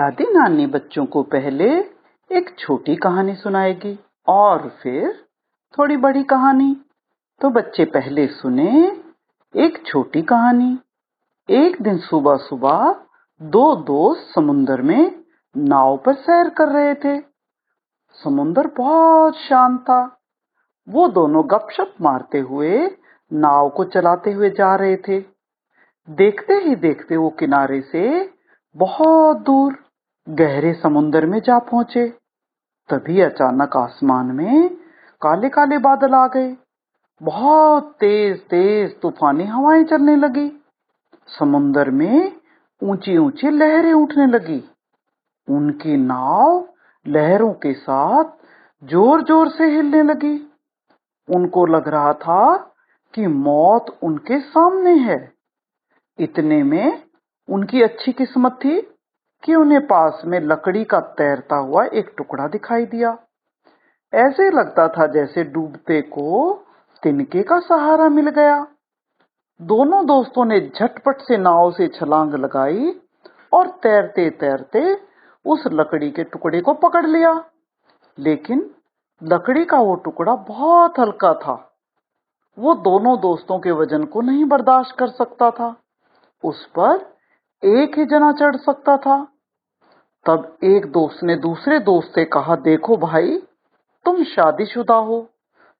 दादी नानी बच्चों को पहले एक छोटी कहानी सुनाएगी और फिर थोड़ी बड़ी कहानी। तो बच्चे पहले सुने एक छोटी कहानी। एक दिन सुबह सुबह दो दोस्त समुन्दर में नाव पर सैर कर रहे थे। समुन्दर बहुत शांत था। वो दोनों गपशप मारते हुए नाव को चलाते हुए जा रहे थे। देखते ही देखते वो किनारे से बहुत दूर गहरे समुन्दर में जा पहुँचे। तभी अचानक आसमान में काले काले बादल आ गए। बहुत तेज तेज तूफानी हवाएँ चलने लगी। समुन्दर में ऊँची ऊँची लहरें उठने लगी। उनकी नाव लहरों के साथ ज़ोर ज़ोर से हिलने लगी। उनको लग रहा था कि मौत उनके सामने है। इतने में उनकी अच्छी किस्मत थी। कि उन्हें पास में लकड़ी का तैरता हुआ एक टुकड़ा दिखाई दिया। ऐसे लगता था जैसे डूबते को तिनके का सहारा मिल गया। दोनों दोस्तों ने झटपट से नाव से छलांग लगाई और तैरते तैरते उस लकड़ी के टुकड़े को पकड़ लिया। लेकिन लकड़ी का वो टुकड़ा बहुत हल्का था। वो दोनों दोस्तों के वज़न को नहीं बर्दाश्त कर सकता था। उस पर एक ही जना चढ़ सकता था। तब एक दोस्त ने दूसरे दोस्त से कहा, देखो भाई, तुम शादीशुदा हो,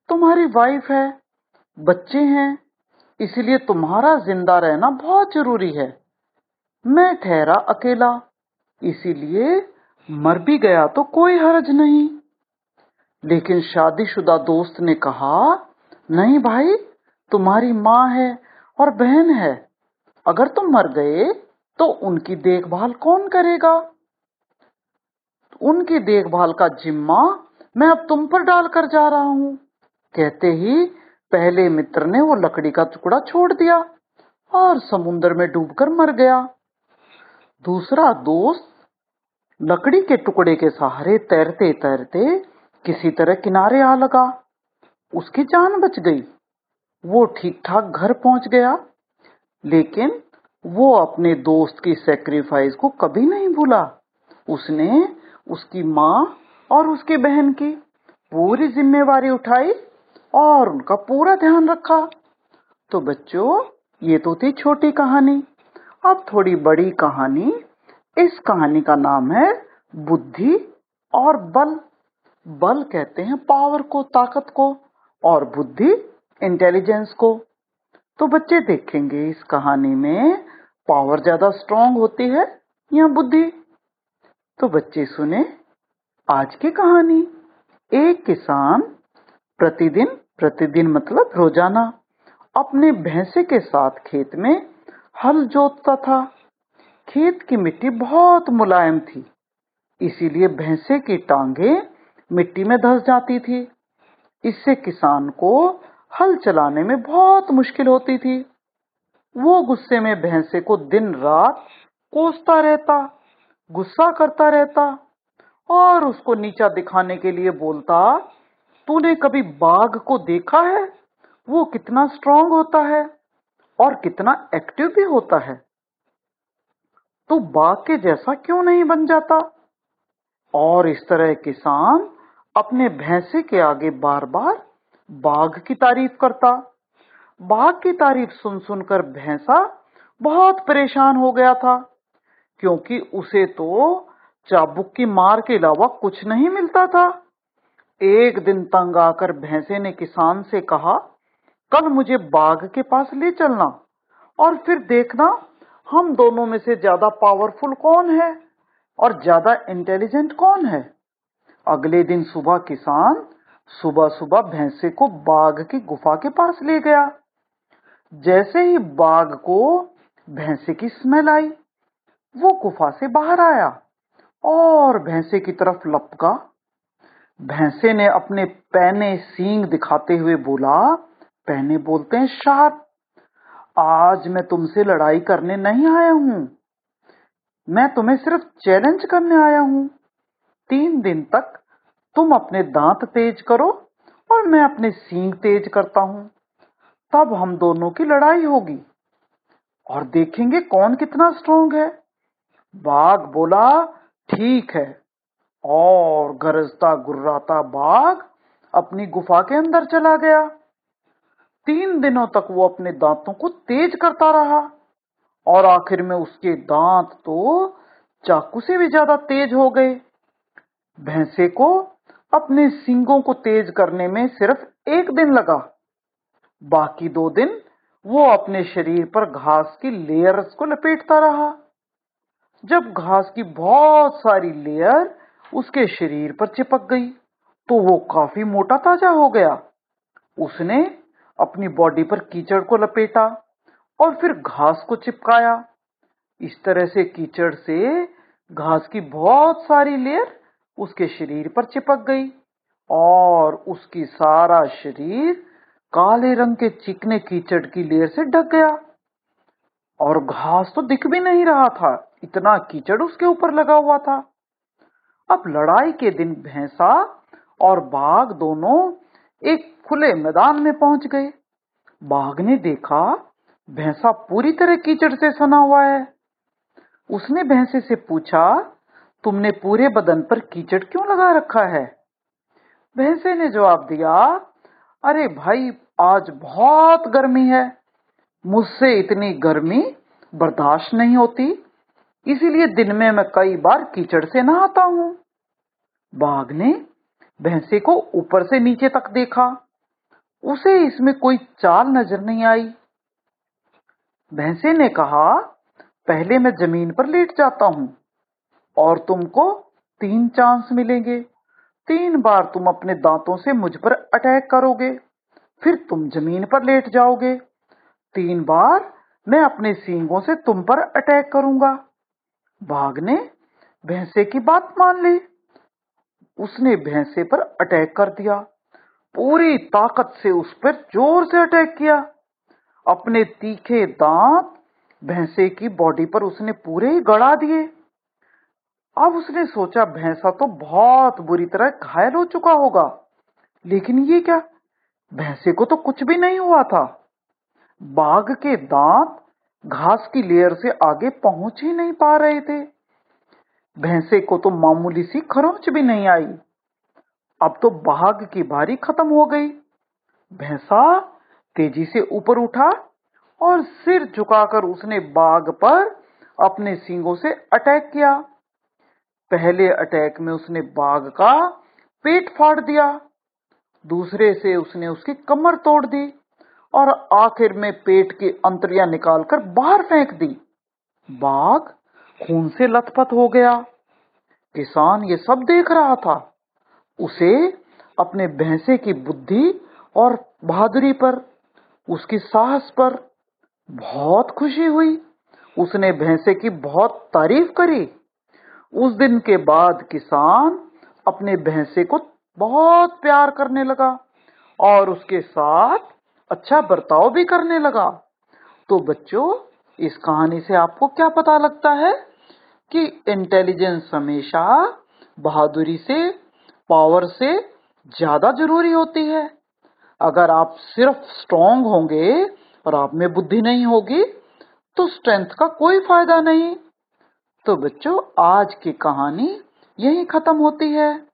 तुम्हारी वाइफ है, बच्चे हैं, इसलिए तुम्हारा ज़िंदा रहना बहुत ज़रूरी है। मैं ठहरा अकेला, इसीलिए मर भी गया तो कोई हर्ज नहीं। लेकिन शादीशुदा दोस्त ने कहा, नहीं भाई, तुम्हारी माँ है और बहन है। अगर तुम मर गए तो उनकी देखभाल कौन करेगा? उनकी देखभाल का जिम्मा मैं अब तुम पर डालकर जा रहा हूँ। कहते ही पहले मित्र ने वो लकड़ी का टुकड़ा छोड़ दिया और समुन्द्र में डूबकर मर गया। दूसरा दोस्त लकड़ी के टुकड़े के सहारे तैरते तैरते किसी तरह किनारे आ लगा। उसकी जान बच गई। वो ठीक ठाक घर पहुँच गया। लेकिन वो अपने दोस्त की सेक्रीफाइस को कभी नहीं भूला। उसने उसकी माँ और उसकी बहन की पूरी जिम्मेवारी उठाई और उनका पूरा ध्यान रखा। तो बच्चों, ये तो थी छोटी कहानी। अब थोड़ी बड़ी कहानी। इस कहानी का नाम है बुद्धि और बल। बल कहते हैं पावर को, ताकत को और बुद्धि इंटेलिजेंस को। तो बच्चे देखेंगे इस कहानी में पावर ज़्यादा स्ट्रांग होती है या बुद्धि? तो बच्चे सुने आज की कहानी। एक किसान प्रतिदिन प्रतिदिन मतलब रोज़ाना अपने भैंसे के साथ खेत में हल जोतता था। खेत की मिट्टी बहुत मुलायम थी, इसीलिए भैंसे की टांगे मिट्टी में धस जाती थी। इससे किसान को हल चलाने में बहुत मुश्किल होती थी। वो गुस्से में भैंसे को दिन रात कोसता रहता, गुस्सा करता रहता और उसको नीचा दिखाने के लिए बोलता, तूने कभी बाघ को देखा है? वो कितना स्ट्रांग होता है और कितना एक्टिव भी होता है। तो बाघ के जैसा क्यों नहीं बन जाता? और इस तरह किसान अपने भैंसे के आगे बार बार बाघ की तारीफ़ करता। बाघ की तारीफ़ सुन सुनकर भैंसा बहुत परेशान हो गया था, क्योंकि उसे तो चाबुक की मार के अलावा कुछ नहीं मिलता था। एक दिन तंग आकर भैंसे ने किसान से कहा, कल मुझे बाघ के पास ले चलना और फिर देखना हम दोनों में से ज़्यादा पावरफुल कौन है और ज़्यादा इंटेलिजेंट कौन है। अगले दिन सुबह किसान सुबह सुबह भैंसे को बाघ की गुफा के पास ले गया। जैसे ही बाघ को भैंसे की स्मेल आई, वो गुफा से बाहर आया और भैंसे की तरफ़ लपका। भैंसे ने अपने पैने सींग दिखाते हुए बोला पहने बोलते हैं शार्प। आज मैं तुमसे लड़ाई करने नहीं आया हूँ। मैं तुम्हें सिर्फ़ चैलेंज करने आया हूँ। तीन दिन तक तुम अपने दांत तेज करो और मैं अपने सींग तेज करता हूँ। तब हम दोनों की लड़ाई होगी। और देखेंगे कौन कितना स्ट्रोंग है। बाघ बोला, ठीक है। और गरजता गुर्राता बाघ अपनी गुफा के अंदर चला गया। तीन दिनों तक वो अपने दांतों को तेज करता रहा। और आखिर में उसके दांत तो चाकू से भी ज़्यादा तेज हो गए। भैंसे को अपने सींगों को तेज करने में सिर्फ़ एक दिन लगा। बाकी दो दिन वो अपने शरीर पर घास की लेयर्स को लपेटता रहा। जब घास की बहुत सारी लेयर उसके शरीर पर चिपक गई तो वो काफ़ी मोटा ताज़ा हो गया। उसने अपनी बॉडी पर कीचड़ को लपेटा और फिर घास को चिपकाया। इस तरह से कीचड़ से घास की बहुत सारी लेयर उसके शरीर पर चिपक गई और उसकी सारा शरीर काले रंग के चिकने कीचड़ की लेयर से ढक गया। और घास तो दिख भी नहीं रहा था, इतना कीचड़ उसके ऊपर लगा हुआ था। अब लड़ाई के दिन भैंसा और बाघ दोनों एक खुले मैदान में पहुँच गए। बाघ ने देखा, भैंसा पूरी तरह कीचड़ से सना हुआ है। उसने भैंसे से पूछा, तुमने पूरे बदन पर कीचड़ क्यों लगा रखा है? भैंसे ने जवाब दिया, अरे भाई आज बहुत गर्मी है। मुझसे इतनी गर्मी बर्दाश्त नहीं होती। इसीलिए दिन में मैं कई बार कीचड़ से नहाता हूँ। बाघ ने भैंसे को ऊपर से नीचे तक देखा। उसे इसमें कोई चाल नज़र नहीं आई। भैंसे ने कहा, पहले मैं ज़मीन पर लेट जाता हूँ और तुमको तीन चांस मिलेंगे। तीन बार तुम अपने दांतों से मुझ पर अटैक करोगे। फिर तुम ज़मीन पर लेट जाओगे। तीन बार मैं अपने सींगों से तुम पर अटैक करूँगा। बाघ ने भैंसे की बात मान ली। उसने भैंसे पर अटैक कर दिया। पूरी ताकत से उस पर ज़ोर से अटैक किया। अपने तीखे दांत भैंसे की बॉडी पर उसने पूरे ही गड़ा दिए। अब उसने सोचा भैंसा तो बहुत बुरी तरह घायल हो चुका होगा। लेकिन ये क्या? भैंसे को तो कुछ भी नहीं हुआ था। बाघ के दांत घास की लेयर से आगे पहुँच ही नहीं पा रहे थे। भैंसे को तो मामूली सी खरोंच भी नहीं आई। अब तो बाघ की बारी खत्म हो गई। भैंसा तेज़ी से ऊपर उठा और सिर झुकाकर उसने बाघ पर अपने सींगों से अटैक किया। पहले अटैक में उसने बाघ का पेट फाड़ दिया। दूसरे से उसने उसकी कमर तोड़ दी और आखिर में पेट की अंतरियाँ निकालकर बाहर फेंक दी। बाघ खून से लथपथ हो गया। किसान ये सब देख रहा था। उसे अपने भैंसे की बुद्धि और बहादुरी पर, उसकी साहस पर बहुत खुशी हुई। उसने भैंसे की बहुत तारीफ़ करी। उस दिन के बाद किसान अपने भैंसे को बहुत प्यार करने लगा और उसके साथ अच्छा बर्ताव भी करने लगा। तो बच्चों, इस कहानी से आपको क्या पता लगता है कि इंटेलिजेंस हमेशा बहादुरी से पावर से ज़्यादा ज़रूरी होती है। अगर आप सिर्फ़ स्ट्रांग होंगे और आप में बुद्धि नहीं होगी तो स्ट्रेंथ का कोई फ़ायदा नहीं। तो बच्चों, आज की कहानी यही खत्म होती है।